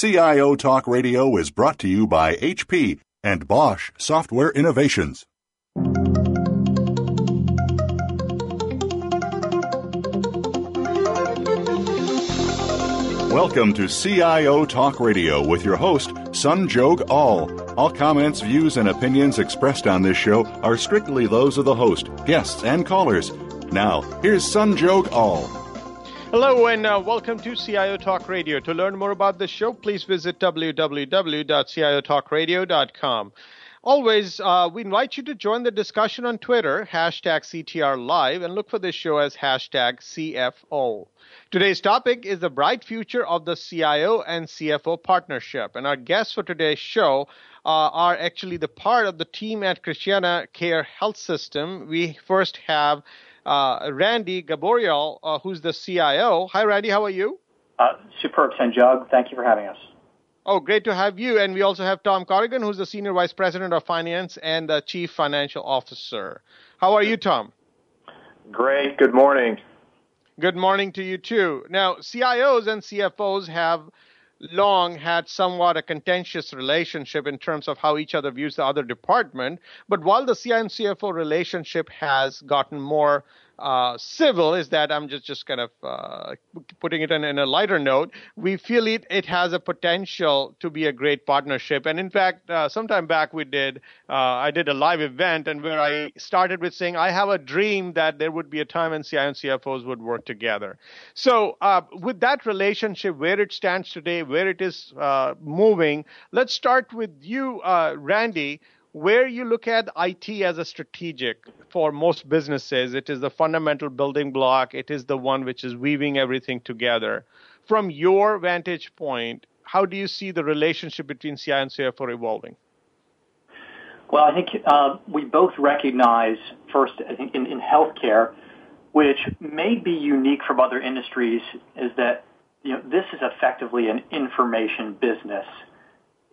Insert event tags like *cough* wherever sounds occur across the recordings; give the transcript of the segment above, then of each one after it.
CIO Talk Radio is brought to you by HP and Bosch Software Innovations. Welcome to CIO Talk Radio with your host, Sanjog Aul. All All comments, views, and opinions expressed on this show are strictly those of the host, guests, and callers. Now, here's Sanjog Aul. Hello and uh, welcome to CIO Talk Radio. To learn more about the show, please visit www.ciotalkradio.com. Always, uh, we invite you to join the discussion on Twitter, hashtag CTR Live, and look for this show as hashtag CFO. Today's topic is the bright future of the CIO and CFO partnership. And our guests for today's show uh, are actually the part of the team at Christiana Care Health System. We first have uh, Randy Gaboriault, uh, who's the CIO. Hi, Randy. How are you? Uh, superb, Sanjog. Thank you for having us. Oh, great to have you. And we also have Tom Corrigan, who's the Senior Vice President of Finance and the Chief Financial Officer. How are you, Tom? Great. Good morning. Good morning to you, too. Now, CIOs and CFOs have long had somewhat a contentious relationship in terms of how each other views the other department. But while the CIO and CFO relationship has gotten more uh, civil is that I'm just just kind of uh, putting it in, in, a lighter note. We feel it it has a potential to be a great partnership, and in fact, uh, sometime back we did uh, I did a live event, and where I started with saying I have a dream that there would be a time when CIO and CFOs would work together. So uh, with that relationship, where it stands today, where it is uh, moving, let's start with you, Randy where you look at IT as a strategic for most businesses, it is the fundamental building block. It is the one which is weaving everything together. From your vantage point, how do you see the relationship between CI and CFO evolving? Well, I think uh, we both recognize first, I think in, in healthcare, which may be unique from other industries, is that you know this is effectively an information business,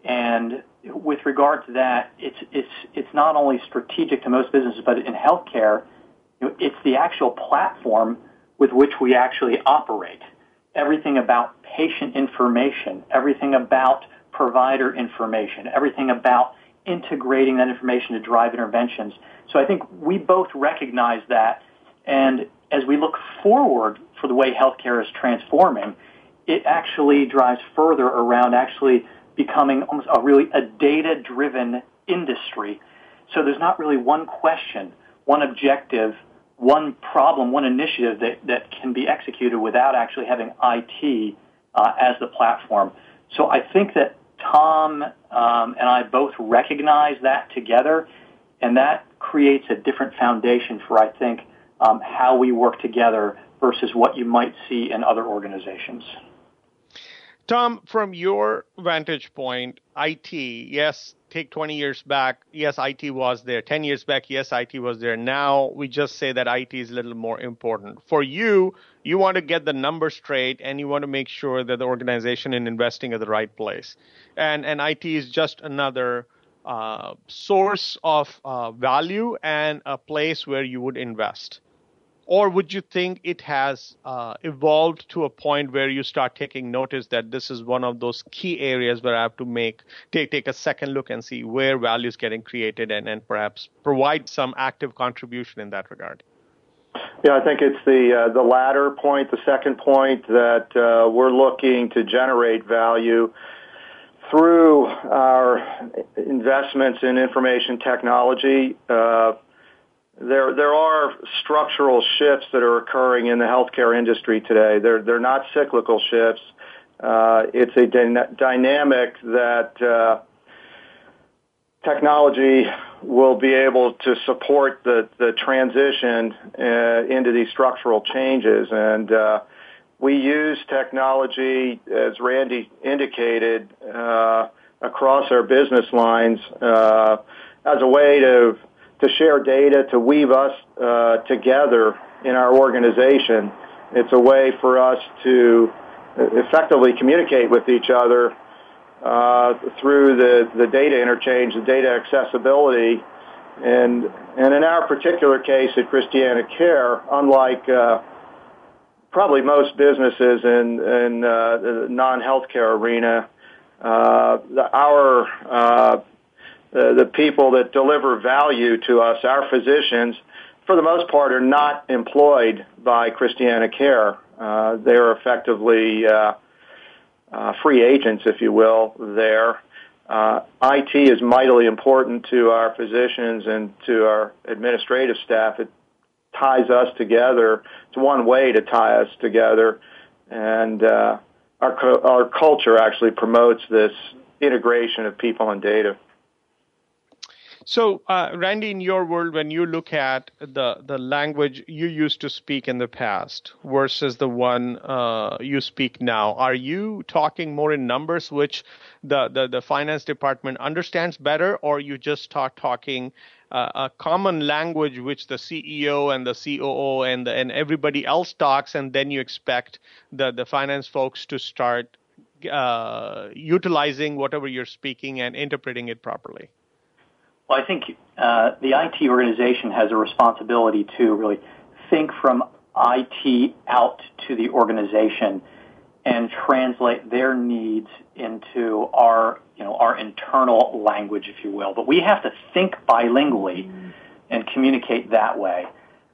and with regard to that, it's it's it's not only strategic to most businesses, but in healthcare, you know, it's the actual platform with which we actually operate. Everything about patient information, everything about provider information, everything about integrating that information to drive interventions. So I think we both recognize that, and as we look forward for the way healthcare is transforming, it actually drives further around actually becoming almost a really a data-driven industry. So there's not really one question, one objective, one problem, one initiative that, that can be executed without actually having IT uh, as the platform. So I think that Tom um, and I both recognize that together, and that creates a different foundation for, I think, um, how we work together versus what you might see in other organizations. Tom, from your vantage point, IT, yes, take 20 years back, yes, IT was there. 10 years back, yes, IT was there. Now we just say that IT is a little more important. For you, you want to get the numbers straight and you want to make sure that the organization is investing at the right place. And, and IT is just another uh, source of uh, value and a place where you would invest or would you think it has uh, evolved to a point where you start taking notice that this is one of those key areas where I have to make take take a second look and see where value is getting created and, and perhaps provide some active contribution in that regard? Yeah, I think it's the uh, the latter point, the second point that uh, we're looking to generate value through our investments in information technology. There there are structural shifts that are occurring in the healthcare industry today. They're they're not cyclical shifts. Uh, it's a dy- dynamic that uh, technology will be able to support the the transition uh, into these structural changes and. Uh, we use technology, as Randy indicated, uh, across our business lines uh, as a way to to share data, to weave us uh, together in our organization. It's a way for us to effectively communicate with each other uh, through the, the data interchange, the data accessibility. And, and in our particular case at Christiana Care, unlike uh, probably most businesses in, in uh, the non-healthcare arena, uh, the, our uh, the, people that deliver value to us, our physicians, for the most part, are not employed by Christiana Care. Uh, they're effectively uh, uh, free agents, if you will, there. Uh, IT is mightily important to our physicians and to our administrative staff. It ties us together. It's one way to tie us together, and uh, our our culture actually promotes this integration of people and data. So, uh, Randy, in your world, when you look at the, the language you used to speak in the past versus the one uh, you speak now, are you talking more in numbers, which the, the, the finance department understands better, or you just start talking uh, a common language which the CEO and the COO and the, and everybody else talks, and then you expect the the finance folks to start uh, utilizing whatever you're speaking and interpreting it properly. Well, I think uh, the IT organization has a responsibility to really think from IT out to the organization and translate their needs into our, you know, our internal language, if you will. But we have to think bilingually and communicate that way.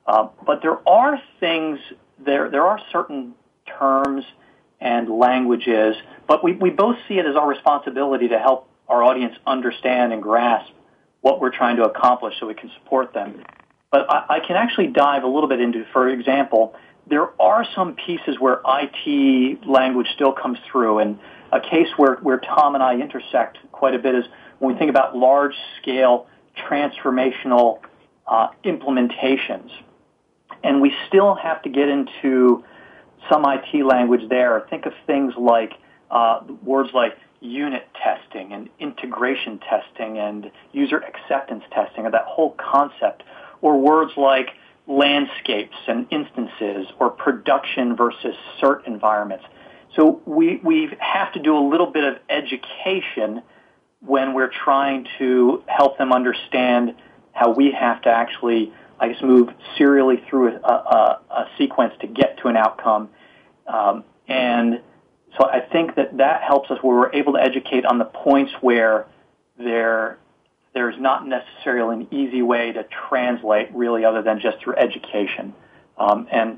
Uh, but there are things there. There are certain terms and languages, but we, we both see it as our responsibility to help our audience understand and grasp what we're trying to accomplish so we can support them. But I, I can actually dive a little bit into, for example, there are some pieces where IT language still comes through, and a case where, where Tom and I intersect quite a bit is when we think about large scale transformational uh, implementations. And we still have to get into some IT language there. Think of things like uh, words like unit testing and integration testing and user acceptance testing, or that whole concept, or words like landscapes and instances, or production versus cert environments. So we, we have to do a little bit of education when we're trying to help them understand how we have to actually, I guess, move serially through a, a, a sequence to get to an outcome. Um, and so I think that that helps us where we're able to educate on the points where there there's not necessarily an easy way to translate really other than just through education. Um, and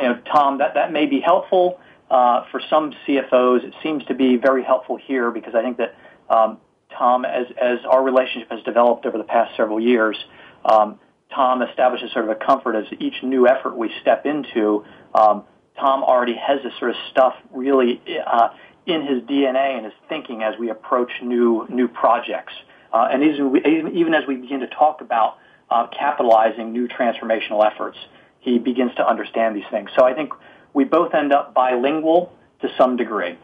you know, Tom, that, that may be helpful uh, for some CFOs. It seems to be very helpful here because I think that um, Tom, as, as our relationship has developed over the past several years, um, Tom establishes sort of a comfort as each new effort we step into, um, Tom already has this sort of stuff really uh, in his DNA and his thinking as we approach new new projects. Uh, and even, even as we begin to talk about uh, capitalizing new transformational efforts, he begins to understand these things. So I think we both end up bilingual to some degree.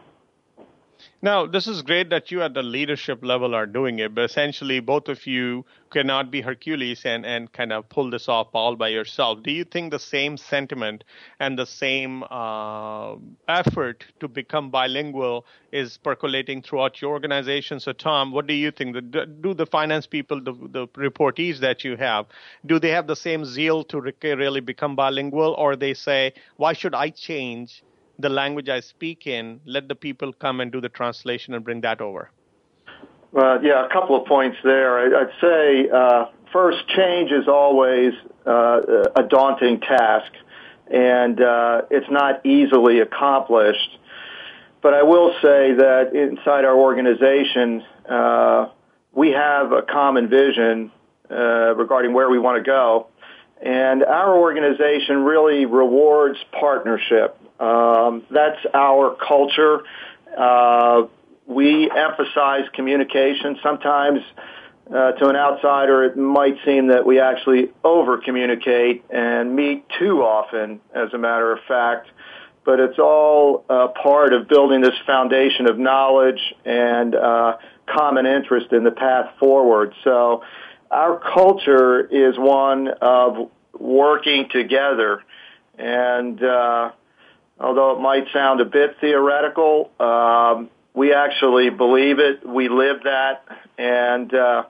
Now, this is great that you at the leadership level are doing it, but essentially both of you cannot be Hercules and, and kind of pull this off all by yourself. Do you think the same sentiment and the same uh, effort to become bilingual is percolating throughout your organization? So, Tom, what do you think? Do the finance people, the, the reportees that you have, do they have the same zeal to really become bilingual, or they say, why should I change? The language I speak in, let the people come and do the translation and bring that over? Well, yeah, a couple of points there. I'd say uh, first, change is always uh, a daunting task, and uh, it's not easily accomplished. But I will say that inside our organization, uh, we have a common vision uh, regarding where we want to go. And our organization really rewards partnership. Um, that's our culture. Uh, we emphasize communication. Sometimes, uh, to an outsider, it might seem that we actually over communicate and meet too often, as a matter of fact. But it's all uh, part of building this foundation of knowledge and uh, common interest in the path forward. So, our culture is one of working together, and uh, although it might sound a bit theoretical, um, we actually believe it. We live that, and uh,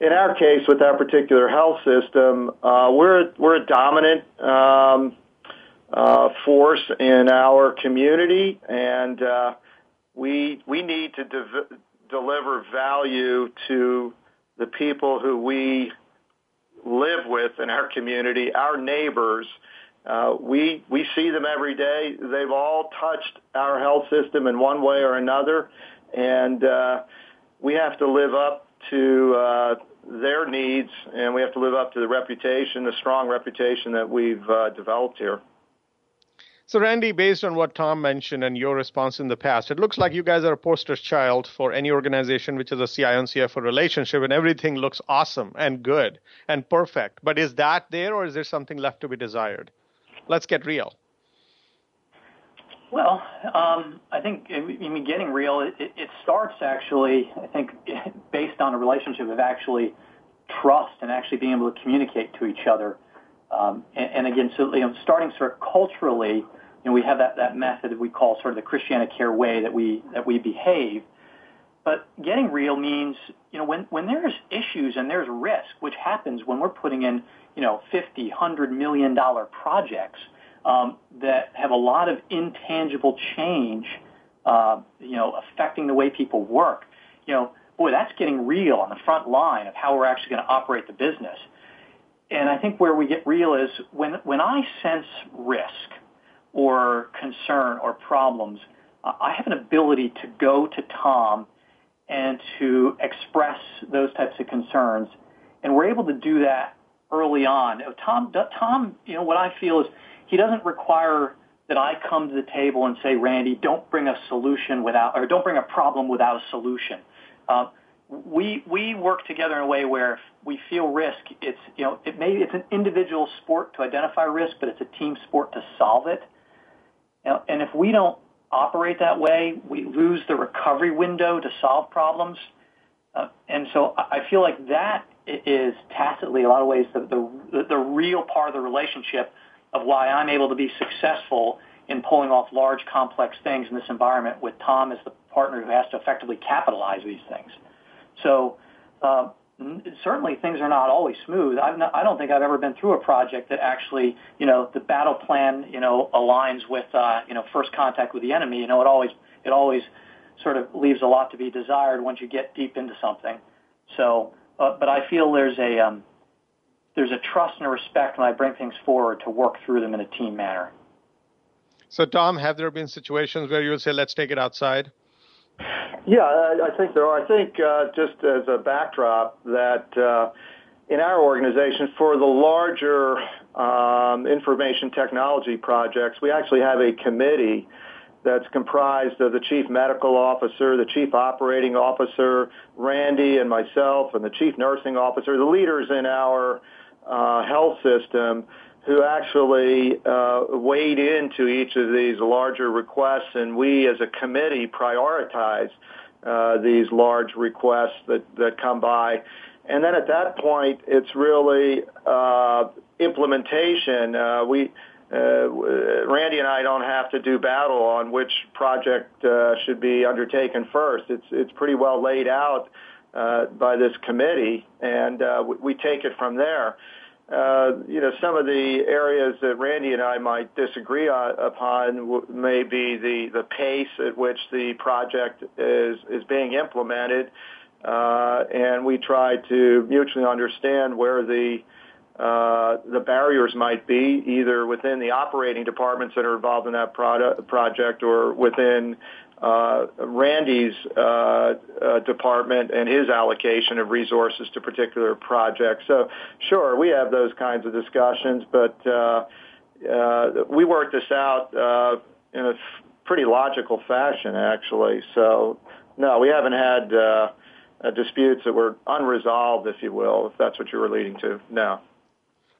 in our case, with our particular health system, uh, we're we're a dominant um, uh, force in our community, and uh, we we need to de- deliver value to the people who we live with in our community, our neighbors. Uh, we we see them every day. They've all touched our health system in one way or another, and uh, we have to live up to uh, their needs, and we have to live up to the reputation, the strong reputation that we've uh, developed here. So, Randy, based on what Tom mentioned and your response in the past, it looks like you guys are a poster child for any organization which is a CIO and CFO relationship, and everything looks awesome and good and perfect. But is that there, or is there something left to be desired? Let's get real. Well, um, I think I mean getting real. It, it starts actually, I think, based on a relationship of actually trust and actually being able to communicate to each other. Um, and, and, again, so you know, starting sort of culturally, you know, we have that, that method that we call sort of the Christiana Care way that we that we behave. But getting real means, you know, when when there's issues and there's risk, which happens when we're putting in, you know, fifty, hundred million dollar projects um, that have a lot of intangible change, uh, you know, affecting the way people work. You know, boy, that's getting real on the front line of how we're actually going to operate the business. And I think where we get real is when, when I sense risk or concern or problems, uh, I have an ability to go to Tom and to express those types of concerns. And we're able to do that early on. Tom, Tom, you know, what I feel is he doesn't require that I come to the table and say, Randy, don't bring a solution without, or don't bring a problem without a solution. Uh, we we work together in a way where if we feel risk, it's you know it may it's an individual sport to identify risk, but it's a team sport to solve it. And if we don't operate that way, we lose the recovery window to solve problems. Uh, and so I feel like that is tacitly, a lot of ways, the, the, the real part of the relationship of why I'm able to be successful in pulling off large, complex things in this environment with Tom as the partner who has to effectively capitalize these things. So uh, certainly things are not always smooth. I've not, I don't think I've ever been through a project that actually, you know, the battle plan, you know, aligns with, uh, you know, first contact with the enemy. You know, it always it always sort of leaves a lot to be desired once you get deep into something. So, uh, but I feel there's a um, there's a trust and a respect when I bring things forward to work through them in a team manner. So, Tom, have there been situations where you would say, let's take it outside? Yeah, I, think there are. I think uh, just as a backdrop that uh, in our organization, for the larger um, information technology projects, we actually have a committee that's comprised of the chief medical officer, the chief operating officer, Randy and myself, and the chief nursing officer, the leaders in our uh, health system who actually uh, wade into each of these larger requests, and we as a committee prioritize uh, these large requests that, that come by. And then at that point, it's really uh, implementation. Uh, we uh, Randy and I don't have to do battle on which project uh, should be undertaken first. It's it's pretty well laid out uh, by this committee, and uh, we, we take it from there uh, you know, some of the areas that Randy and I might disagree on, upon w- may be the, the pace at which the project is, is being implemented. Uh, and we try to mutually understand where the, uh, the barriers might be, either within the operating departments that are involved in that product, project or within Randy's uh, uh, department and his allocation of resources to particular projects. So, sure, we have those kinds of discussions, but uh, uh, we work this out uh, in a pretty logical fashion, actually. So, no, we haven't had uh, uh, disputes that were unresolved, if you will, if that's what you were leading to. No.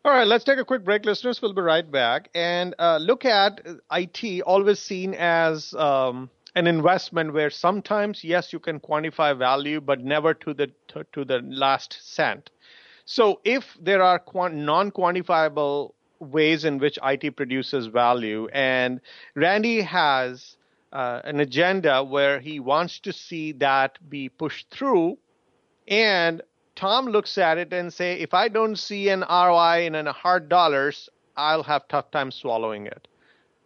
All right, let's take a quick break, listeners. We'll be right back and uh, look at IT, always seen as um, an investment where sometimes yes you can quantify value but never to the to, to the last cent. So if there are non quantifiable ways in which IT produces value and Randy has uh, an agenda where he wants to see that be pushed through and Tom looks at it and say if I don't see an ROI in a hard dollars I'll have tough time swallowing it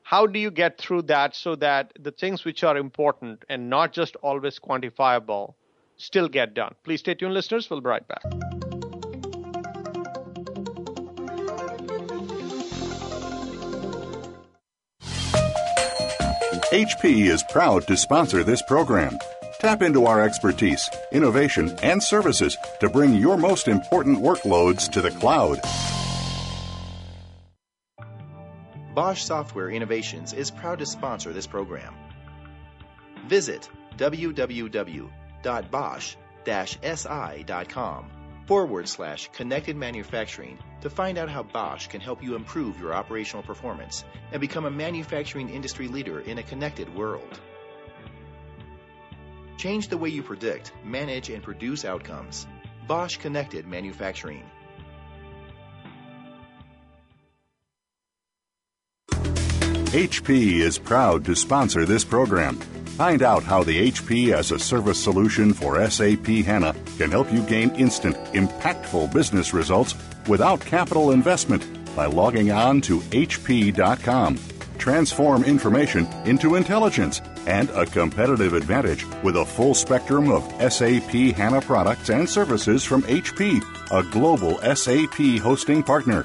how do you get through that so that the things which are important and not just always quantifiable still get done? Please stay tuned, listeners. We'll be right back. HP is proud to sponsor this program. Tap into our expertise, innovation, and services to bring your most important workloads to the cloud. Bosch Software Innovations is proud to sponsor this program. Visit www.bosch-si.com forward slash connected manufacturing to find out how Bosch can help you improve your operational performance and become a manufacturing industry leader in a connected world. Change the way you predict, manage, and produce outcomes. Bosch Connected Manufacturing. HP is proud to sponsor this program. Find out how the HP as a service solution for SAP HANA can help you gain instant, impactful business results without capital investment by logging on to HP.com. Transform information into intelligence and a competitive advantage with a full spectrum of SAP HANA products and services from HP, a global SAP hosting partner.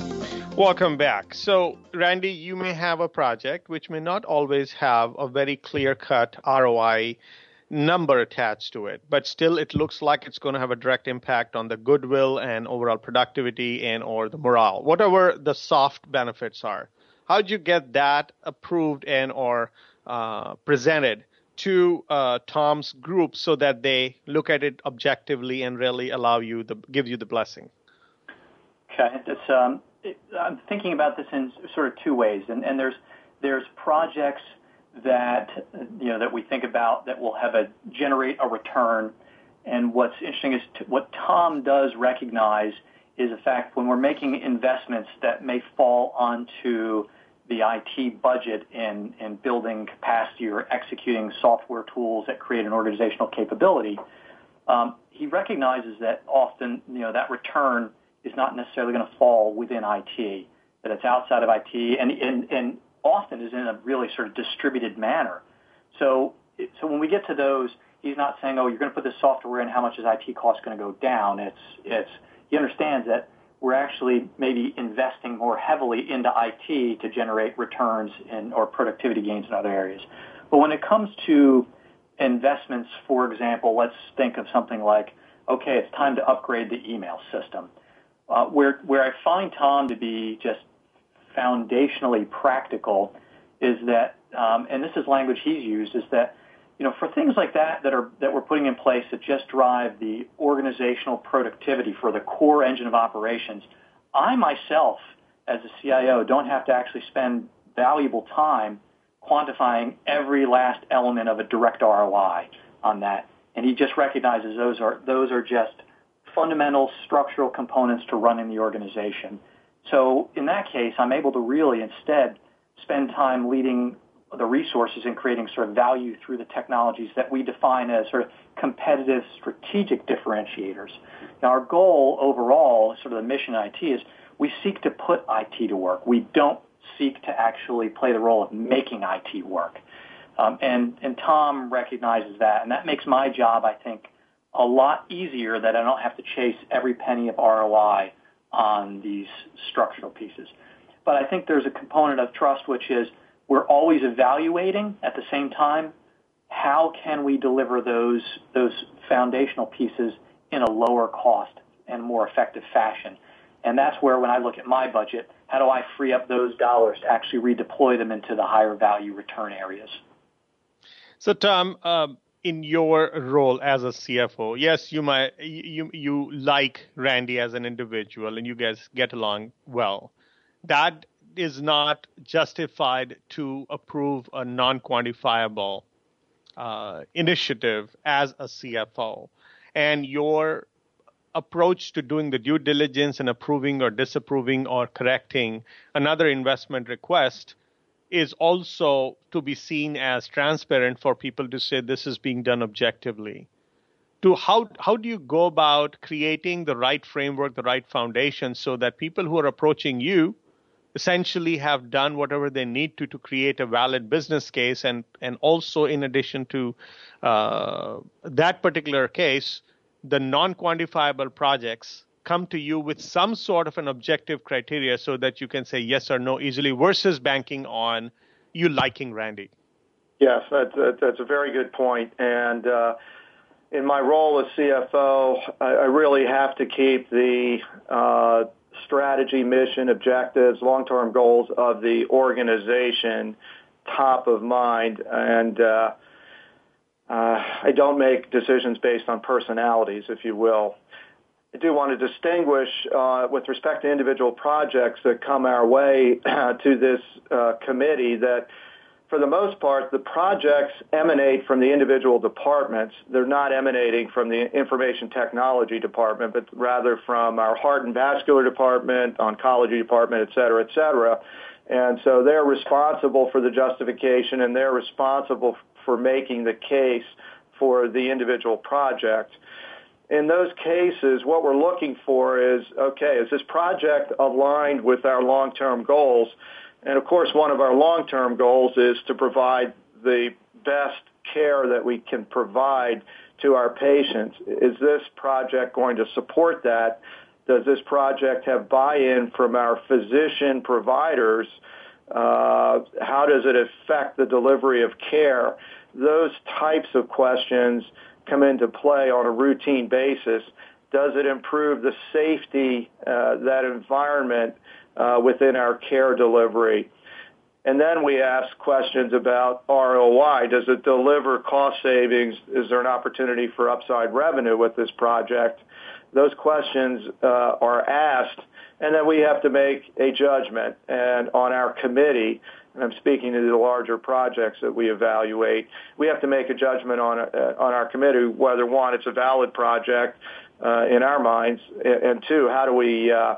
Welcome back. So, Randy, you may have a project which may not always have a very clear cut ROI number attached to it, but still it looks like it's going to have a direct impact on the goodwill and overall productivity and or the morale, whatever the soft benefits are. How'd you get that approved and or uh, presented to uh, Tom's group so that they look at it objectively and really allow you the give you the blessing? Okay, it's um, I'm thinking about this in sort of two ways, and, and there's there's projects that you know that we think about that will have a generate a return. And what's interesting is t- what Tom does recognize is the fact when we're making investments that may fall onto the IT budget in, in building capacity or executing software tools that create an organizational capability, um, he recognizes that often you know that return is not necessarily going to fall within IT, that it's outside of IT, and, and, and often is in a really sort of distributed manner. So, so when we get to those, he's not saying, oh, you're going to put this software in, how much is IT cost going to go down? It's, it's, he understands that we're actually maybe investing more heavily into IT to generate returns and or productivity gains in other areas. But when it comes to investments, for example, let's think of something like, okay, it's time to upgrade the email system. Uh, where where I find Tom to be just foundationally practical is that, um, and this is language he's used, is that you know for things like that that are that we're putting in place that just drive the organizational productivity for the core engine of operations. I myself, as a CIO, don't have to actually spend valuable time quantifying every last element of a direct ROI on that. And he just recognizes those are those are just fundamental structural components to running the organization. So in that case, I'm able to really instead spend time leading the resources and creating sort of value through the technologies that we define as sort of competitive strategic differentiators. Now our goal overall, sort of the mission IT is we seek to put IT to work. We don't seek to actually play the role of making IT work. Um, and, and Tom recognizes that, and that makes my job, I think, a lot easier that I don't have to chase every penny of ROI on these structural pieces. But I think there's a component of trust which is we're always evaluating at the same time how can we deliver those those foundational pieces in a lower cost and more effective fashion. And that's where when I look at my budget, how do I free up those dollars to actually redeploy them into the higher value return areas? So Tom, um, in your role as a CFO, yes, you might you you like Randy as an individual, and you guys get along well. That is not justified to approve a non-quantifiable uh, initiative as a CFO, and your approach to doing the due diligence and approving or disapproving or correcting another investment request is also to be seen as transparent for people to say this is being done objectively. To how how do you go about creating the right framework the right foundation so that people who are approaching you essentially have done whatever they need to to create a valid business case and and also in addition to uh, that particular case the non-quantifiable projects come to you with some sort of an objective criteria so that you can say yes or no easily versus banking on you liking Randy. Yes, that's, that's a very good point. And uh, in my role as CFO, I, I really have to keep the uh, strategy, mission, objectives, long-term goals of the organization top of mind. And uh, uh, I don't make decisions based on personalities, if you will. I do want to distinguish uh, with respect to individual projects that come our way *clears throat* to this uh, committee that for the most part, the projects emanate from the individual departments. They're not emanating from the information technology department, but rather from our heart and vascular department, oncology department, et cetera, et cetera. And so they're responsible for the justification and they're responsible for making the case for the individual project in those cases, what we're looking for is, okay, is this project aligned with our long-term goals? And of course, one of our long-term goals is to provide the best care that we can provide to our patients. Is this project going to support that? Does this project have buy-in from our physician providers? Uh, how does it affect the delivery of care? Those types of questions come into play on a routine basis? Does it improve the safety, uh, that environment uh, within our care delivery? And then we ask questions about ROI. Does it deliver cost savings? Is there an opportunity for upside revenue with this project? Those questions uh, are asked, and then we have to make a judgment. And on our committee, and I'm speaking to the larger projects that we evaluate, we have to make a judgment on uh, on our committee whether one, it's a valid project uh, in our minds, and two, how do we uh,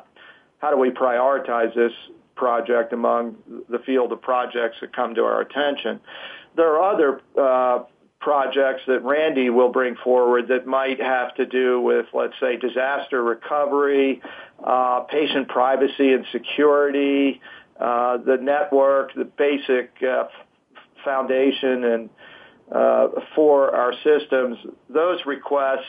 how do we prioritize this project among the field of projects that come to our attention? There are other uh, projects that Randy will bring forward that might have to do with, let's say, disaster recovery, uh, patient privacy and security, uh, the network, the basic uh, foundation and uh, for our systems, those requests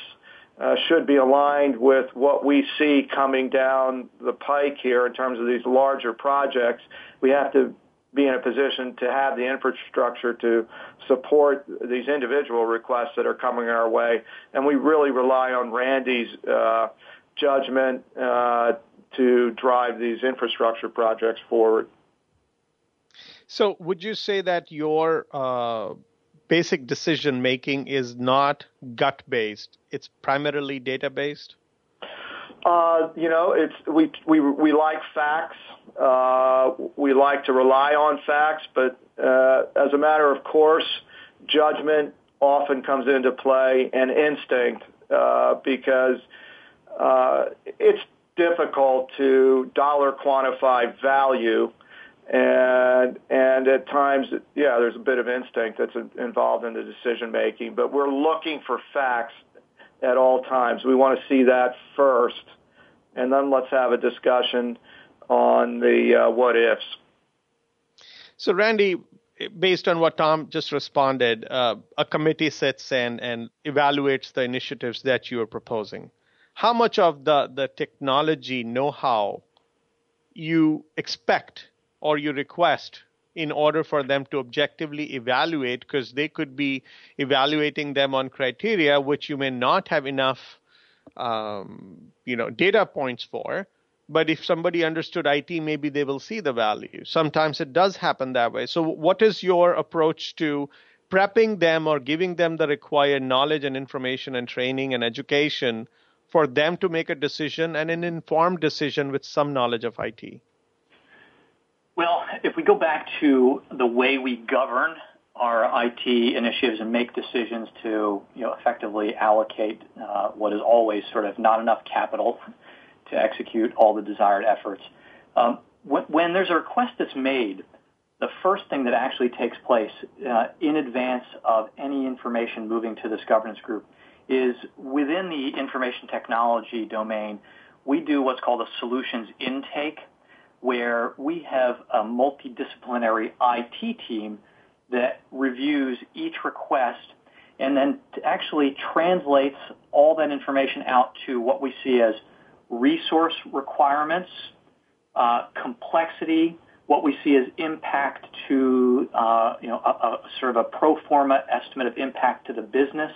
uh, should be aligned with what we see coming down the pike here in terms of these larger projects. We have to be in a position to have the infrastructure to support these individual requests that are coming our way. And we really rely on Randy's uh, judgment uh, to drive these infrastructure projects forward. So, would you say that your uh, basic decision making is not gut based; it's primarily data based? Uh, you know, it's we we we like facts. Uh, we like to rely on facts, but uh, as a matter of course, judgment often comes into play and instinct uh, because uh, it's difficult to dollar quantify value and and at times yeah there's a bit of instinct that's involved in the decision making but we're looking for facts at all times. We want to see that first and then let's have a discussion on the uh, what ifs. So randy based on what tom just responded uh, a committee sits and and evaluates the initiatives that you are proposing how much of the, the technology know how you expect or you request in order for them to objectively evaluate because they could be evaluating them on criteria which you may not have enough um, you know data points for but if somebody understood IT, maybe they will see the value. Sometimes it does happen that way. So, what is your approach to prepping them or giving them the required knowledge and information and training and education for them to make a decision and an informed decision with some knowledge of IT? Well, if we go back to the way we govern our IT initiatives and make decisions to you know, effectively allocate uh, what is always sort of not enough capital to execute all the desired efforts. Um, when, when, there's a request that's made, the first thing that actually takes place uh, in advance of any information moving to this governance group is within the information technology domain, we do what's called a solutions intake, where we have a multidisciplinary IT team that reviews each request and then actually translates all that information out to what we see as resource requirements, uh, complexity, what we see as impact to, uh, you know, a, a, sort of a pro forma estimate of impact to the business,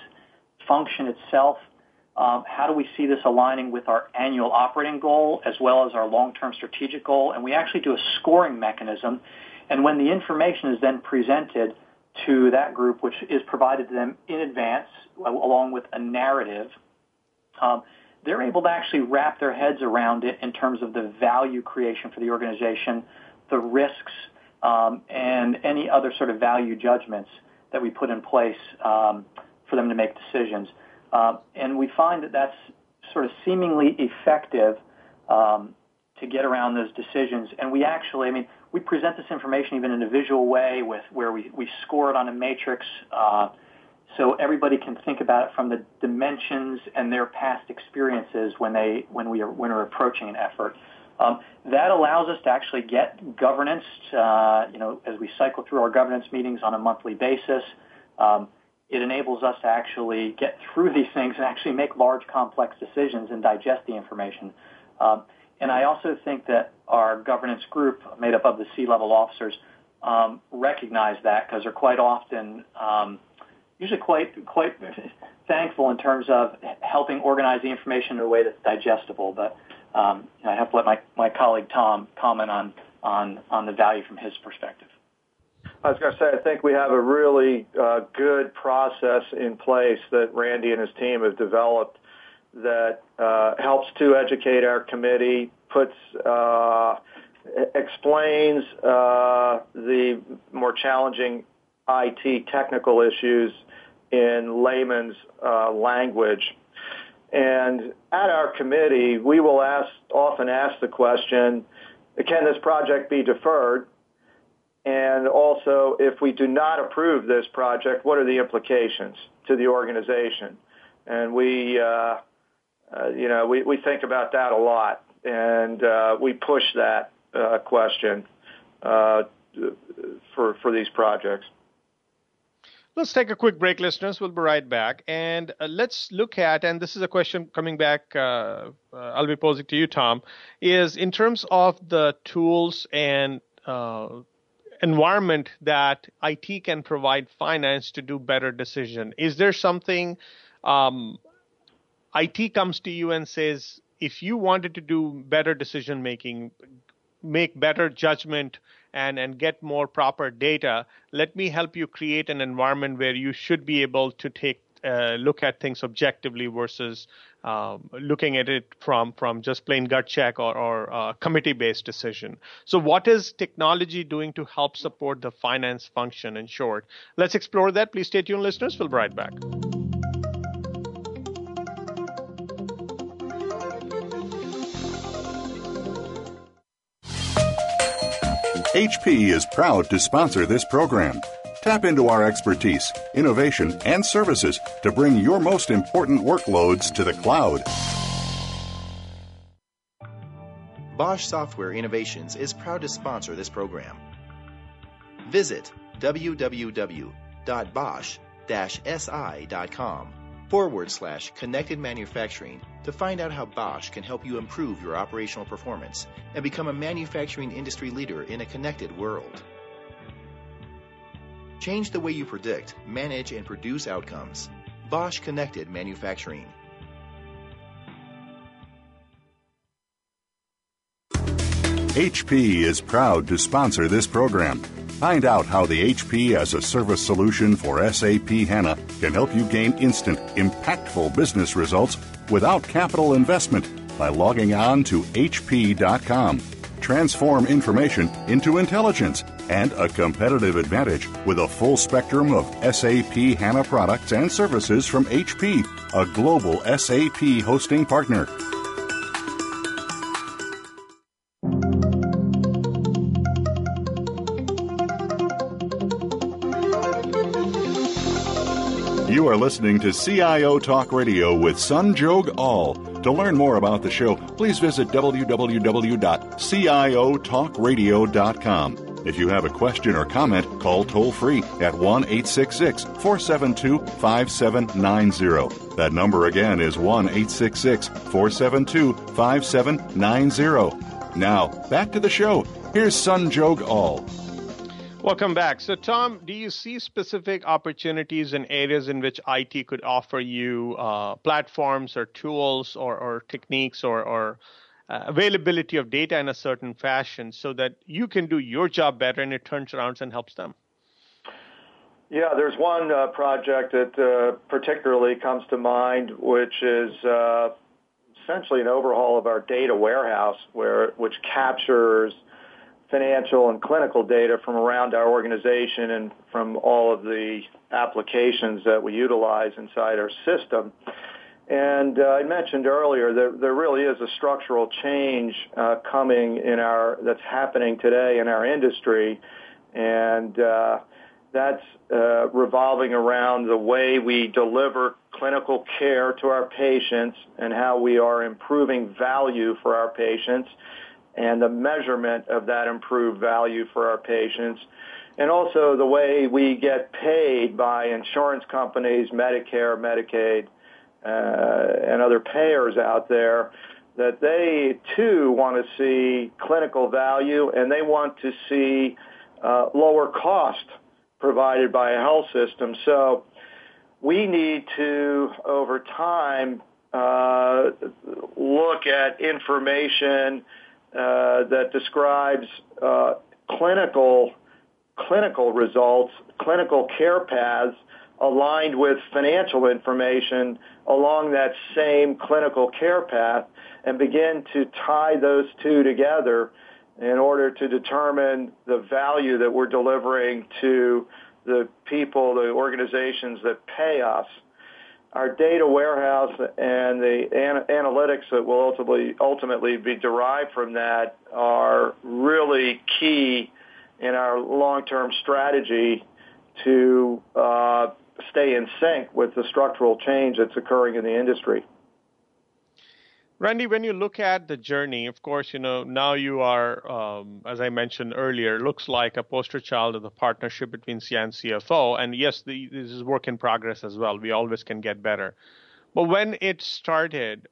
function itself. Um, how do we see this aligning with our annual operating goal as well as our long-term strategic goal? And we actually do a scoring mechanism and when the information is then presented to that group, which is provided to them in advance, along with a narrative, um, they're able to actually wrap their heads around it in terms of the value creation for the organization, the risks, um, and any other sort of value judgments that we put in place um, for them to make decisions. Uh, and we find that that's sort of seemingly effective um, to get around those decisions. And we actually, I mean, we present this information even in a visual way with where we, we score it on a matrix uh, so everybody can think about it from the dimensions and their past experiences when they when we are when we're approaching an effort. Um, that allows us to actually get governance. Uh, you know, as we cycle through our governance meetings on a monthly basis, um, it enables us to actually get through these things and actually make large, complex decisions and digest the information. Um, and I also think that our governance group, made up of the C-level officers, um, recognize that because they're quite often, um, usually quite quite thankful in terms of helping organize the information in a way that's digestible. But um, I have to let my, my colleague Tom comment on, on, on the value from his perspective. I was going to say, I think we have a really uh, good process in place that Randy and his team have developed that uh, helps to educate our committee, puts uh, explains uh, the more challenging IT technical issues in layman's uh, language. And at our committee, we will ask, often ask the question, can this project be deferred? And also, if we do not approve this project, what are the implications to the organization? And we, uh, uh, you know, we, we think about that a lot, and uh, we push that uh, question uh, for for these projects. Let's take a quick break, listeners. We'll be right back, and uh, let's look at. And this is a question coming back. Uh, I'll be posing to you, Tom. Is in terms of the tools and environment that IT can provide finance to do better decision. Is there something um, IT comes to you and says, if you wanted to do better decision making, make better judgment and, and get more proper data, let me help you create an environment where you should be able to take uh, look at things objectively versus um, looking at it from from just plain gut check or, or uh, committee based decision. So, what is technology doing to help support the finance function? In short, let's explore that. Please stay tuned, listeners. We'll be right back. HP is proud to sponsor this program. Tap into our expertise, innovation, and services to bring your most important workloads to the cloud. Bosch Software Innovations is proud to sponsor this program. Visit www.bosch-si.com forward slash connected manufacturing to find out how Bosch can help you improve your operational performance and become a manufacturing industry leader in a connected world. Change the way you predict, manage, and produce outcomes. Bosch Connected Manufacturing. HP is proud to sponsor this program. Find out how the HP as a service solution for SAP HANA can help you gain instant, impactful business results without capital investment by logging on to HP.com. Transform information into intelligence and a competitive advantage with a full spectrum of SAP HANA products and services from HP, a global SAP hosting partner. You are listening to CIO Talk Radio with Sanjog Aul. To learn more about the show, please visit www.ciotalkradio.com. If you have a question or comment, call toll free at 1 866 472 5790. That number again is 1 866 472 5790. Now, back to the show. Here's Sanjog Aul. Welcome back. So, Tom, do you see specific opportunities in areas in which IT could offer you uh, platforms or tools or, or techniques or, or uh, availability of data in a certain fashion so that you can do your job better and it turns around and helps them? Yeah, there's one uh, project that uh, particularly comes to mind, which is uh, essentially an overhaul of our data warehouse, where which captures financial and clinical data from around our organization and from all of the applications that we utilize inside our system. And uh, I mentioned earlier that there really is a structural change uh, coming in our that's happening today in our industry, and uh, that's uh, revolving around the way we deliver clinical care to our patients and how we are improving value for our patients and the measurement of that improved value for our patients, and also the way we get paid by insurance companies, Medicare, Medicaid, and other payers out there, that they too want to see clinical value and they want to see uh, lower cost provided by a health system. So we need to, over time, uh, look at information uh, that describes uh, clinical clinical results, clinical care paths aligned with financial information along that same clinical care path and begin to tie those two together in order to determine the value that we're delivering to the people, the organizations that pay us. Our data warehouse and the an- analytics that will ultimately ultimately be derived from that are really key in our long-term strategy to uh, stay in sync with the structural change that's occurring in the industry. Randy, when you look at the journey, of course, you know, now you are, um, as I mentioned earlier, looks like a poster child of the partnership between CI and CFO. And yes, the, this is work in progress as well. We always can get better. But when it started,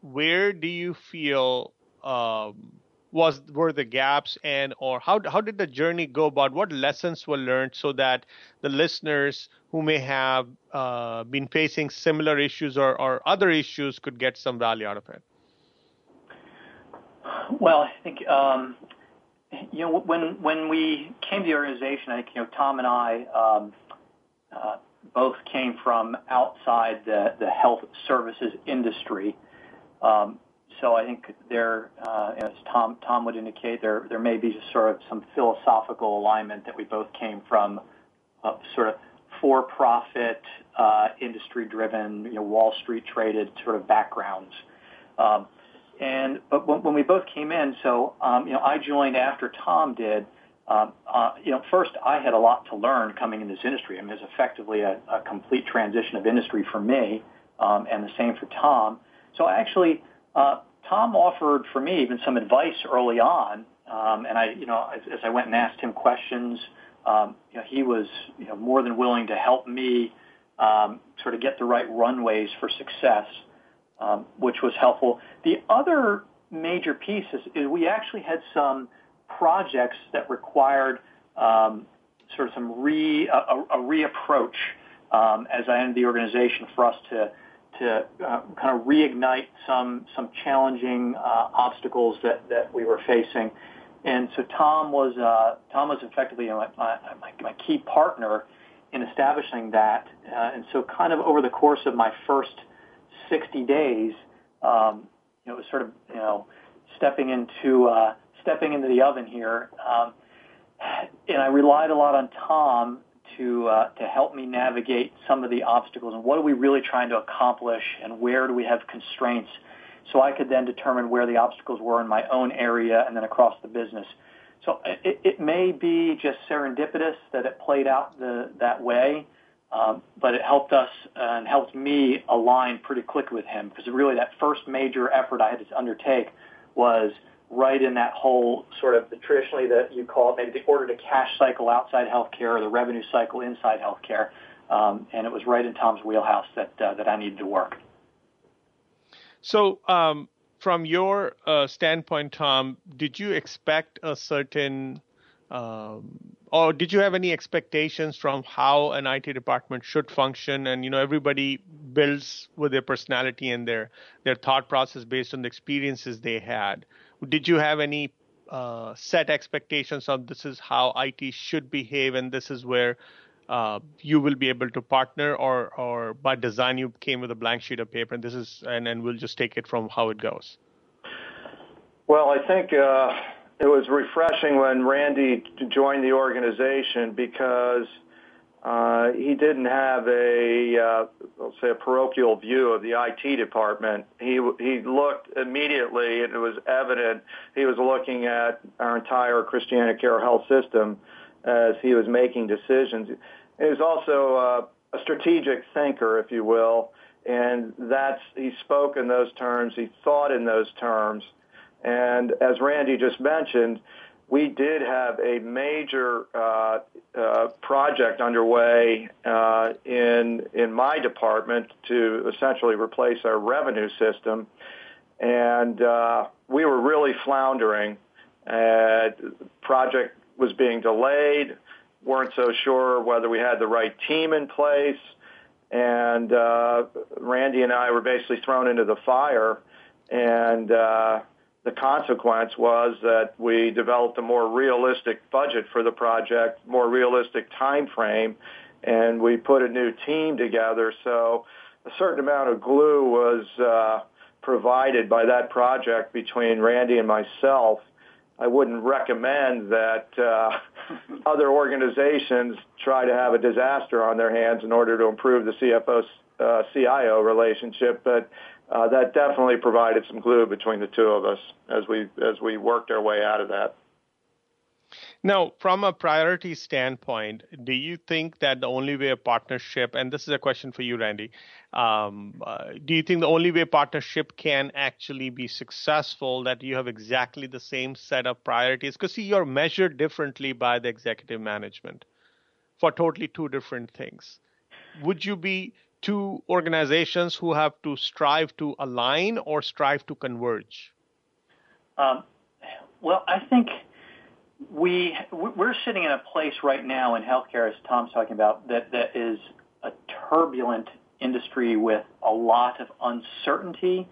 where do you feel um, was were the gaps and or how how did the journey go about? What lessons were learned so that the listeners who may have uh, been facing similar issues or, or other issues could get some value out of it? Well, I think um, you know when when we came to the organization, I think you know Tom and I um, uh, both came from outside the the health services industry. Um, I think there, uh, as Tom Tom would indicate, there there may be sort of some philosophical alignment that we both came from uh, sort of for-profit, uh, industry-driven, you know, Wall Street traded sort of backgrounds. Um, and but when, we both came in, so um, you know, I joined after Tom did. Um, you know, first I had a lot to learn coming in this industry. I mean, it was effectively a, complete transition of industry for me, and the same for Tom. So actually Tom offered for me even some advice early on, um, and I, you know, as, as I went and asked him questions, um, you know, he was, you know, more than willing to help me um, sort of get the right runways for success, um, which was helpful. The other major piece is, is we actually had some projects that required um, sort of some re a, a reapproach um, as I entered the organization for us to to uh, kind of reignite some some challenging uh, obstacles that that we were facing. And so Tom was uh, Tom was effectively my, my, my key partner in establishing that. Uh, and so kind of over the course of my first 60 days, um, you know, it was sort of you know stepping into uh, stepping into the oven here. Um, and I relied a lot on Tom to uh, to help me navigate some of the obstacles and what are we really trying to accomplish and where do we have constraints so I could then determine where the obstacles were in my own area and then across the business. So it, it may be just serendipitous that it played out the, that way, um, but it helped us and helped me align pretty quick with him because really that first major effort I had to undertake was right in that whole sort of the, traditionally that you call it maybe the order to cash cycle outside healthcare or the revenue cycle inside healthcare. Um, and it was right in Tom's wheelhouse that uh, that I needed to work. So, um, from your uh, standpoint, Tom, did you expect a certain, um, or did you have any expectations from how an IT department should function? And you know, everybody builds with their personality and their their thought process based on the experiences they had did you have any uh, set expectations of this is how IT should behave and this is where uh, you will be able to partner or or by design you came with a blank sheet of paper and this is and, and we'll just take it from how it goes? Well i think uh, it was refreshing when randy joined the organization because uh, he didn't have a, uh, let's say, a parochial view of the IT department. He he looked immediately, and it was evident he was looking at our entire Christiana Care Health system as he was making decisions. He was also uh, a strategic thinker, if you will, and that's he spoke in those terms. He thought in those terms, and as Randy just mentioned we did have a major uh, uh, project underway uh, in in my department to essentially replace our revenue system, and uh, we were really floundering. Project was being delayed. weren't so sure whether we had the right team in place, and uh, Randy and I were basically thrown into the fire, and uh, the consequence was that we developed a more realistic budget for the project, more realistic time frame, and we put a new team together. So a certain amount of glue was uh, provided by that project between Randy and myself. I wouldn't recommend that uh, *laughs* other organizations try to have a disaster on their hands in order to improve the CFO uh, CIO relationship, but uh, that definitely provided some glue between the two of us as we as we worked our way out of that. Now, from a priority standpoint, do you think that the only way a partnership, and this is a question for you, Randy, um, uh, do you think the only way partnership can actually be successful that you have exactly the same set of priorities? Because see, you're measured differently by the executive management for totally two different things. Would you be two organizations who have to strive to align or strive to converge? Um, well, I think we we're sitting in a place right now in healthcare, as Tom's talking about, that that is a turbulent industry with a lot of uncertainty.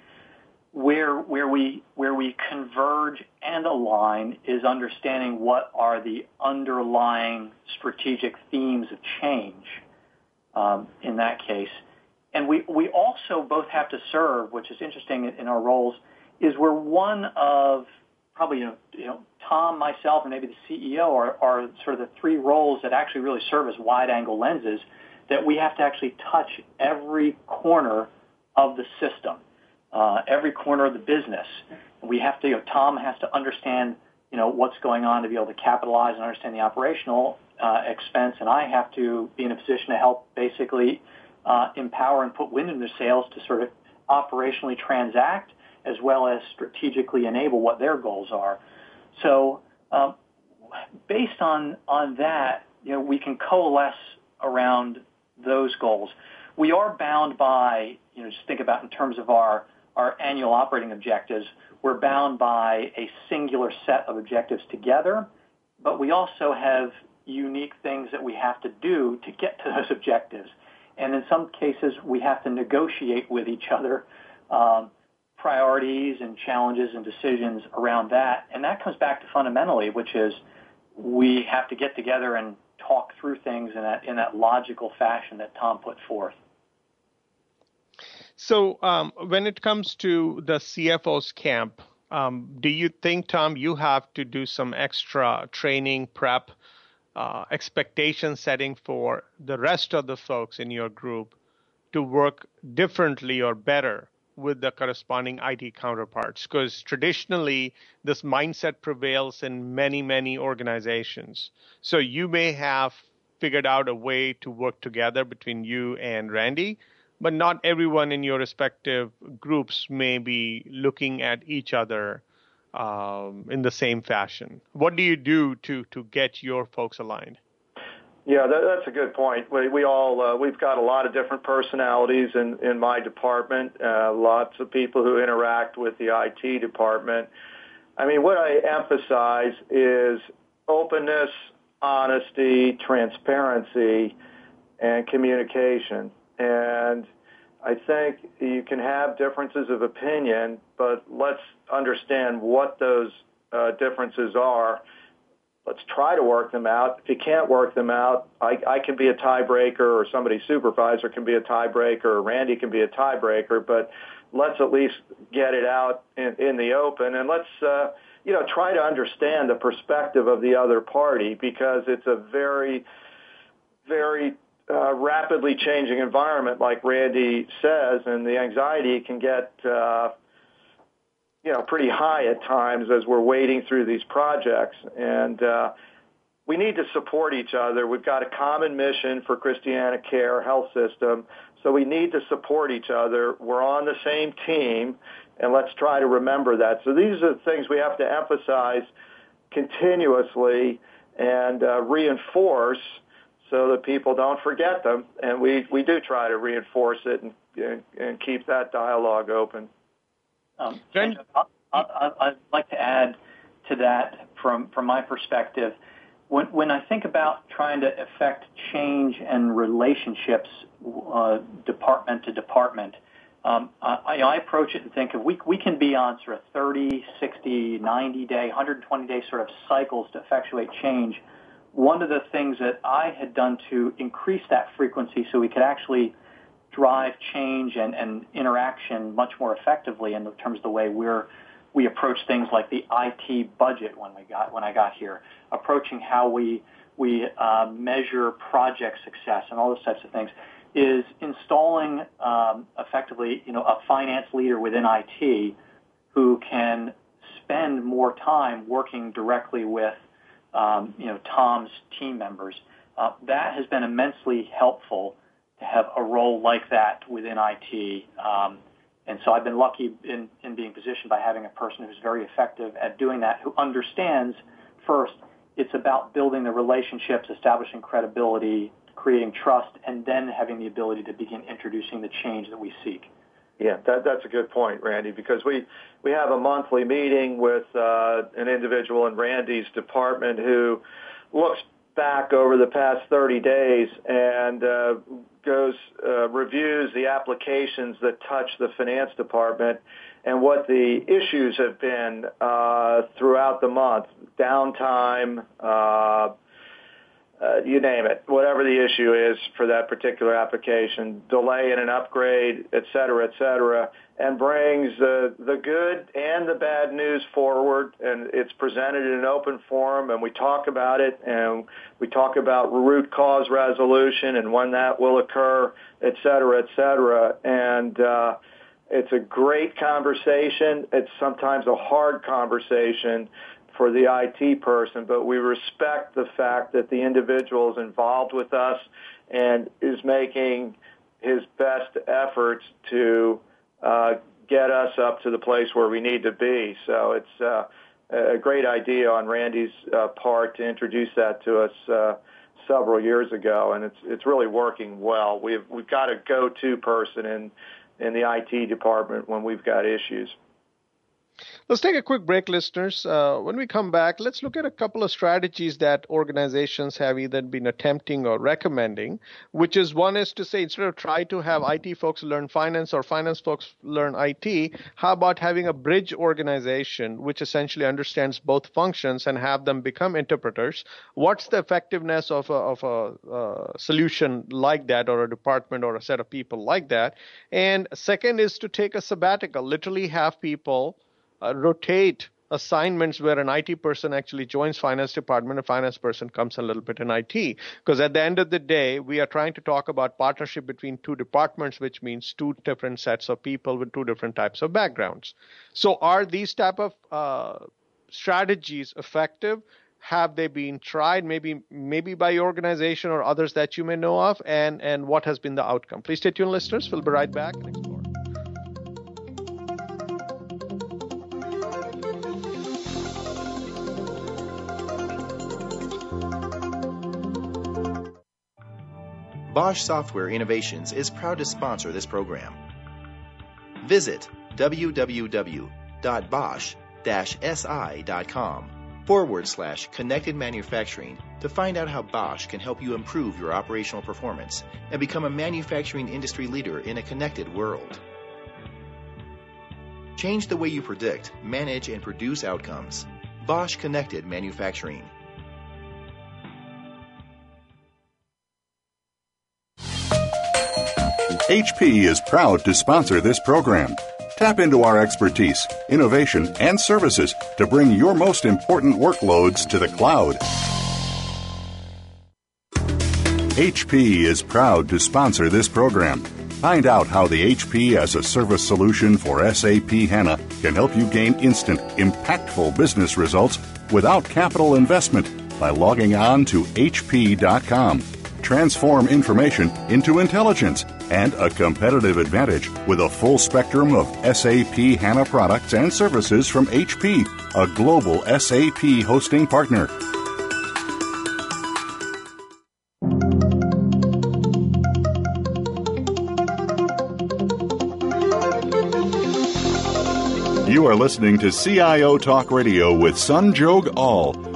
Where where we where we converge and align is understanding what are the underlying strategic themes of change um, in that case. And we, we also both have to serve, which is interesting in our roles, is we're one of probably, you know, you know Tom, myself, and maybe the CEO are, are sort of the three roles that actually really serve as wide angle lenses that we have to actually touch every corner of the system, uh, every corner of the business. We have to, you know, Tom has to understand, you know, what's going on to be able to capitalize and understand the operational uh, expense, and I have to be in a position to help basically uh, empower and put wind in their sails to sort of operationally transact as well as strategically enable what their goals are. So um, based on on that, you know, we can coalesce around those goals. We are bound by, you know, just think about in terms of our our annual operating objectives, we're bound by a singular set of objectives together, but we also have unique things that we have to do to get to those objectives. And in some cases, we have to negotiate with each other um, priorities and challenges and decisions around that. And that comes back to fundamentally, which is we have to get together and talk through things in that in that logical fashion that Tom put forth. So, um, when it comes to the CFO's camp, um, do you think, Tom, you have to do some extra training, prep, uh, expectation setting for the rest of the folks in your group to work differently or better with the corresponding IT counterparts? Because traditionally, this mindset prevails in many, many organizations. So you may have figured out a way to work together between you and Randy, but not everyone in your respective groups may be looking at each other um, in the same fashion. What do you do to to get your folks aligned? Yeah, that, that's a good point. We, we all uh, we've got a lot of different personalities in in my department. Uh, lots of people who interact with the IT department. I mean, what I emphasize is openness, honesty, transparency, and communication. And I think you can have differences of opinion, but let's understand what those uh, differences are let's try to work them out. If you can't work them out, I, I can be a tiebreaker or somebody's supervisor can be a tiebreaker or Randy can be a tiebreaker, but let's at least get it out in, in the open and let's, uh, you know, try to understand the perspective of the other party because it's a very, very rapidly changing environment, like Randy says, and the anxiety can get uh, you know, pretty high at times as we're wading through these projects. And uh, we need to support each other. We've got a common mission for Christiana Care Health System, so we need to support each other. We're on the same team, and let's try to remember that. So these are the things we have to emphasize continuously and uh, reinforce so that people don't forget them. And we, we do try to reinforce it and, and, and keep that dialogue open. Um, I, would like to add to that from, from my perspective. When, when I think about trying to affect change and relationships uh, department to department, um, I, I, approach it and think of we, we can be on sort of 30, 60, 90 day, 120 day sort of cycles to effectuate change. One of the things that I had done to increase that frequency so we could actually drive change and, and interaction much more effectively in terms of the way we're we approach things like the IT budget when we got when I got here, approaching how we we uh, measure project success and all those types of things, is installing um, effectively you know a finance leader within IT who can spend more time working directly with um, you know Tom's team members. Uh, that has been immensely helpful to have a role like that within IT. Um, and so I've been lucky in, in being positioned by having a person who's very effective at doing that, who understands first it's about building the relationships, establishing credibility, creating trust, and then having the ability to begin introducing the change that we seek. Yeah, that, that's a good point, Randy, because we, we have a monthly meeting with uh, an individual in Randy's department who looks back over the past 30 days and uh, goes uh, reviews the applications that touch the finance department and what the issues have been uh, throughout the month, downtime, uh, you name it, whatever the issue is for that particular application, delay in an upgrade, et cetera, et cetera, and brings the, the good and the bad news forward. And it's presented in an open forum, and we talk about it, and we talk about root cause resolution and when that will occur, et cetera, et cetera. And uh, it's a great conversation. It's sometimes a hard conversation for the IT person, but we respect the fact that the individual is involved with us and is making his best efforts to uh, get us up to the place where we need to be. So it's uh, a great idea on Randy's uh, part to introduce that to us uh, several years ago, and it's it's really working well. We've we've got a go-to person in in the IT department when we've got issues. Let's take a quick break, listeners. Uh, when we come back, let's look at a couple of strategies that organizations have either been attempting or recommending, which is one is to say instead of try to have IT folks learn finance or finance folks learn IT, how about having a bridge organization which essentially understands both functions and have them become interpreters? What's the effectiveness of a, of a uh, solution like that or a department or a set of people like that? And second is to take a sabbatical, literally have people uh, rotate assignments where an IT person actually joins finance department, a finance person comes a little bit in IT. Because at the end of the day, we are trying to talk about partnership between two departments, which means two different sets of people with two different types of backgrounds. So are these type of uh, strategies effective? Have they been tried, maybe maybe by your organization or others that you may know of, and and what has been the outcome? Please stay tuned, listeners. We'll be right back. Bosch Software Innovations is proud to sponsor this program. Visit www.bosch-si.com forward slash connected manufacturing to find out how Bosch can help you improve your operational performance and become a manufacturing industry leader in a connected world. Change the way you predict, manage, and produce outcomes. Bosch Connected Manufacturing. HP is proud to sponsor this program. Tap into our expertise, innovation, and services to bring your most important workloads to the cloud. HP is proud to sponsor this program. Find out how the HP as a service solution for SAP HANA can help you gain instant, impactful business results without capital investment by logging on to HP.com transform information into intelligence and a competitive advantage with a full spectrum of SAP HANA products and services from HP, a global SAP hosting partner. You are listening to CIO Talk Radio with Sanjog Aul.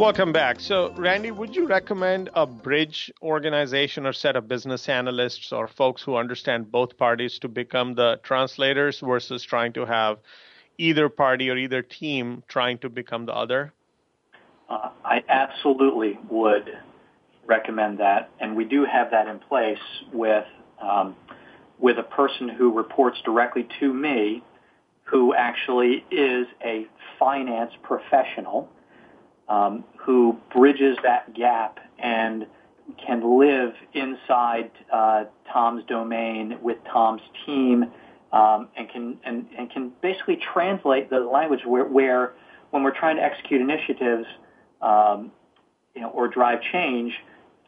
Welcome back. So, Randy, would you recommend a bridge organization or set of business analysts or folks who understand both parties to become the translators versus trying to have either party or either team trying to become the other? Uh, I absolutely would recommend that, and we do have that in place with um, with a person who reports directly to me, who actually is a finance professional um, who bridges that gap and can live inside uh, Tom's domain with Tom's team um, and can and, and can basically translate the language where, where when we're trying to execute initiatives um, you know, or drive change,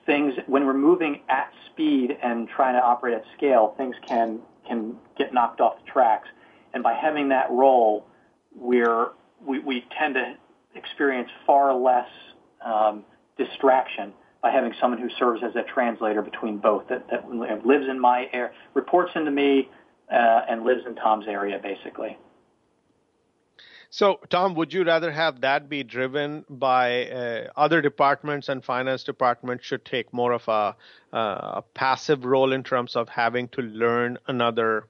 things when we're moving at speed and trying to operate at scale, things can can get knocked off the tracks. And by having that role, we're we, we tend to experience far less um, distraction by having someone who serves as a translator between both that, that lives in my area, reports into me, uh, and lives in Tom's area, basically. So, Tom, would you rather have that be driven by uh, other departments and finance departments should take more of a, uh, a passive role in terms of having to learn another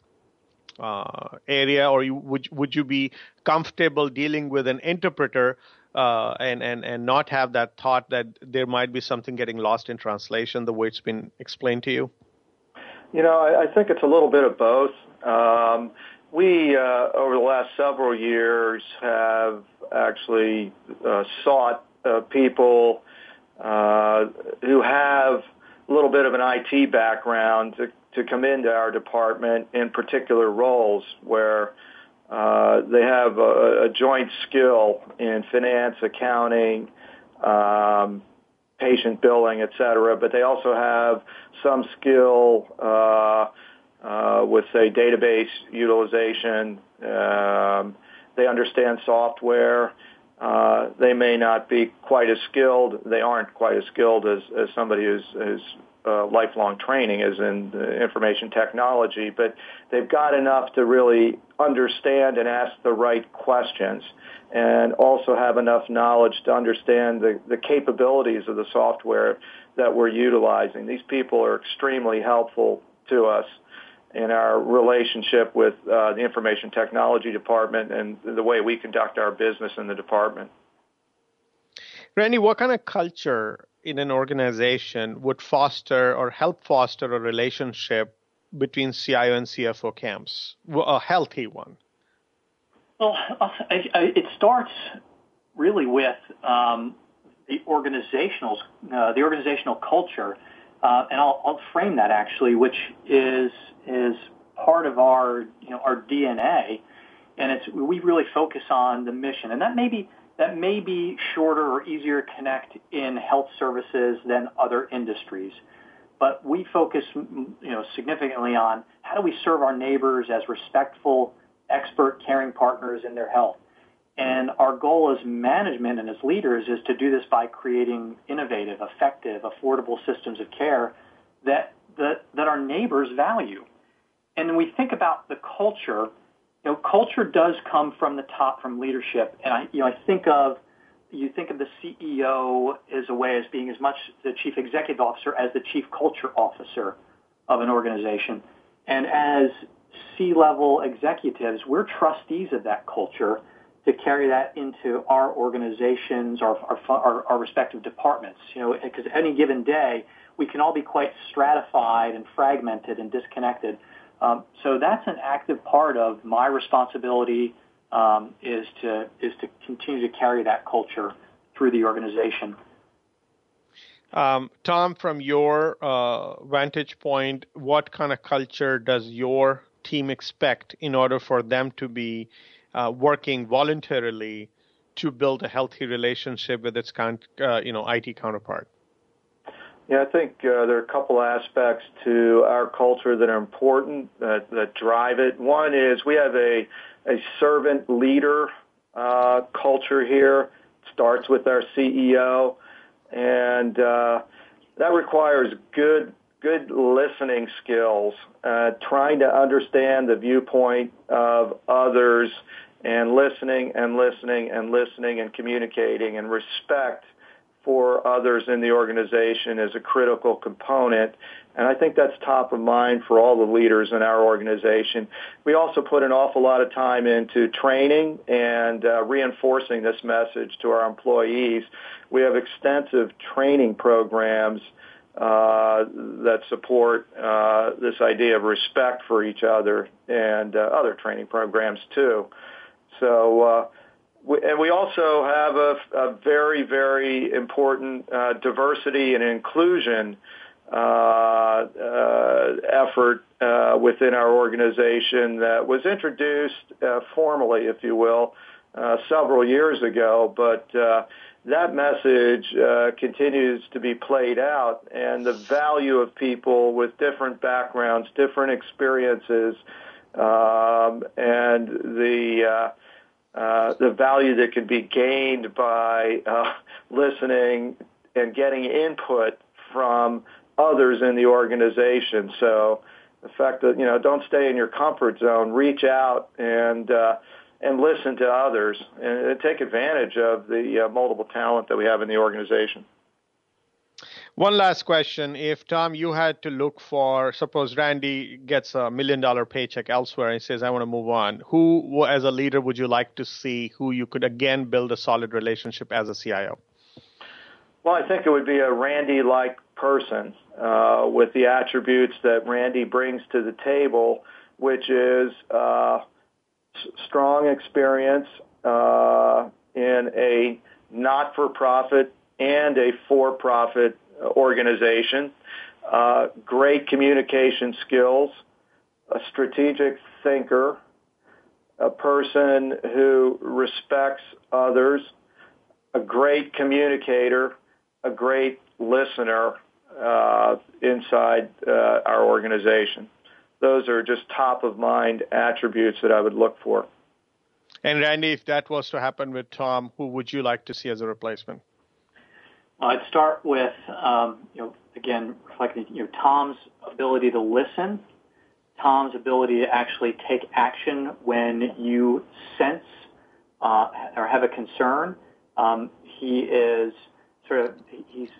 uh, area, or you, would would you be comfortable dealing with an interpreter uh, and and and not have that thought that there might be something getting lost in translation, the way it's been explained to you? You know, I, I think it's a little bit of both. Um, we, uh, over the last several years, have actually uh, sought uh, people uh, who have a little bit of an IT background to to come into our department in particular roles where uh, they have a, a, joint skill in finance, accounting, um, patient billing, et cetera, but they also have some skill uh, uh, with, say, database utilization. Um, they understand software. Uh, they may not be quite as skilled. They aren't quite as skilled as, as somebody who's, who's uh, lifelong training is in information technology, but they've got enough to really understand and ask the right questions and also have enough knowledge to understand the, the capabilities of the software that we're utilizing. These people are extremely helpful to us in our relationship with uh, the information technology department and the way we conduct our business in the department. Randy, what kind of culture in an organization would foster or help foster a relationship between CIO and CFO camps, a healthy one? Well, I, I, it starts really with um, the organizational uh, the organizational culture, uh, and I'll, I'll, frame that actually, which is is part of our you know our DNA, and it's we really focus on the mission, and that may be that may be shorter or easier to connect in health services than other industries. But we focus, you know, significantly on how do we serve our neighbors as respectful expert caring partners in their health. And our goal as management and as leaders is to do this by creating innovative, effective, affordable systems of care that, that, that our neighbors value. And we think about the culture, you know, culture does come from the top, from leadership. And I, you know, I think of, you think of the CEO as a way as being as much the chief executive officer as the chief culture officer of an organization. And as C-level executives, we're trustees of that culture to carry that into our organizations, our, our, our respective departments. You know, because any given day, we can all be quite stratified and fragmented and disconnected. Um, so that's an active part of my responsibility um, is to is to continue to carry that culture through the organization. Um, Tom, from your uh, vantage point, what kind of culture does your team expect in order for them to be uh, working voluntarily to build a healthy relationship with its uh, you know IT counterpart? Yeah, I think uh, there are a couple aspects to our culture that are important that, that drive it. One is we have a a servant leader uh, culture here. It starts with our CEO, and uh, that requires good good listening skills, uh, trying to understand the viewpoint of others, and listening and listening and listening and communicating and respect for others in the organization is a critical component. And I think that's top of mind for all the leaders in our organization. We also put an awful lot of time into training and uh, reinforcing this message to our employees. We have extensive training programs uh, that support uh, this idea of respect for each other and uh, other training programs too. So, uh, and we also have a, a very, very important uh, diversity and inclusion uh, effort within our organization that was introduced formally, if you will, several years ago, but that message uh, continues to be played out, and the value of people with different backgrounds, different experiences, um, and the uh, the value that can be gained by uh, listening and getting input from others in the organization. So, the fact that you know, don't stay in your comfort zone, reach out and uh, and listen to others and take advantage of the uh, multiple talent that we have in the organization. One last question. If, Tom, you had to look for, suppose Randy gets a million dollar paycheck elsewhere and says, I want to move on, who, as a leader, would you like to see who you could again build a solid relationship as a CIO? Well, I think it would be a Randy like person uh, with the attributes that Randy brings to the table, which is uh, strong experience uh, in a not-for-profit and a for-profit organization, uh, great communication skills, a strategic thinker, a person who respects others, a great communicator, a great listener uh, inside uh, our organization. Those are just top of mind attributes that I would look for. And Randy, if that was to happen with Tom, who would you like to see as a replacement? I'd start with, um, you know, again, reflecting, you know, Tom's ability to listen, Tom's ability to actually take action when you sense uh, or have a concern. Um, he is sort of he's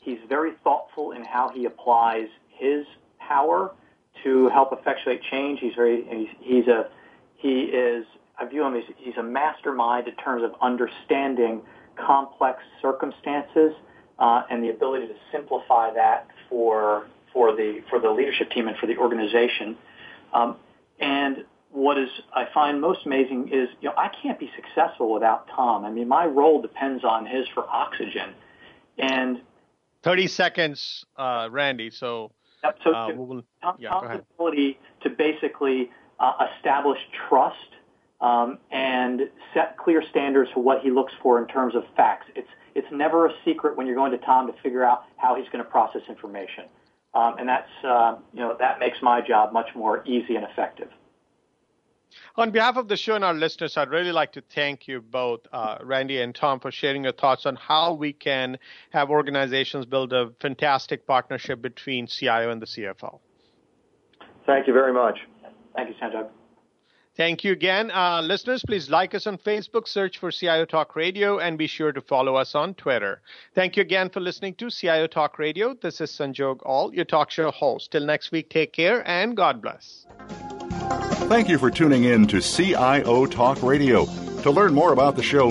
he's very thoughtful in how he applies his power to help effectuate change. He's very he's, he's a he is I view him as he's a mastermind in terms of understanding complex circumstances uh, and the ability to simplify that for for the for the leadership team and for the organization. Um, and what is I find most amazing is you know I can't be successful without Tom. I mean my role depends on his for oxygen, and 30 seconds, uh, Randy. So, yep, so uh, we'll, Tom, yeah, Tom's ability to basically uh, establish trust um, and set clear standards for what he looks for in terms of facts. It's it's never a secret when you're going to Tom to figure out how he's going to process information, um, and that's uh, you know that makes my job much more easy and effective. On behalf of the show and our listeners, I'd really like to thank you both, uh, Randy and Tom, for sharing your thoughts on how we can have organizations build a fantastic partnership between CIO and the CFO. Thank you very much. Thank you, Sanjog. Thank you again. Uh, listeners, please like us on Facebook, search for CIO Talk Radio, and be sure to follow us on Twitter. Thank you again for listening to CIO Talk Radio. This is Sanjog Aul, your talk show host. Till next week, take care and God bless. Thank you for tuning in to CIO Talk Radio. To learn more about the show,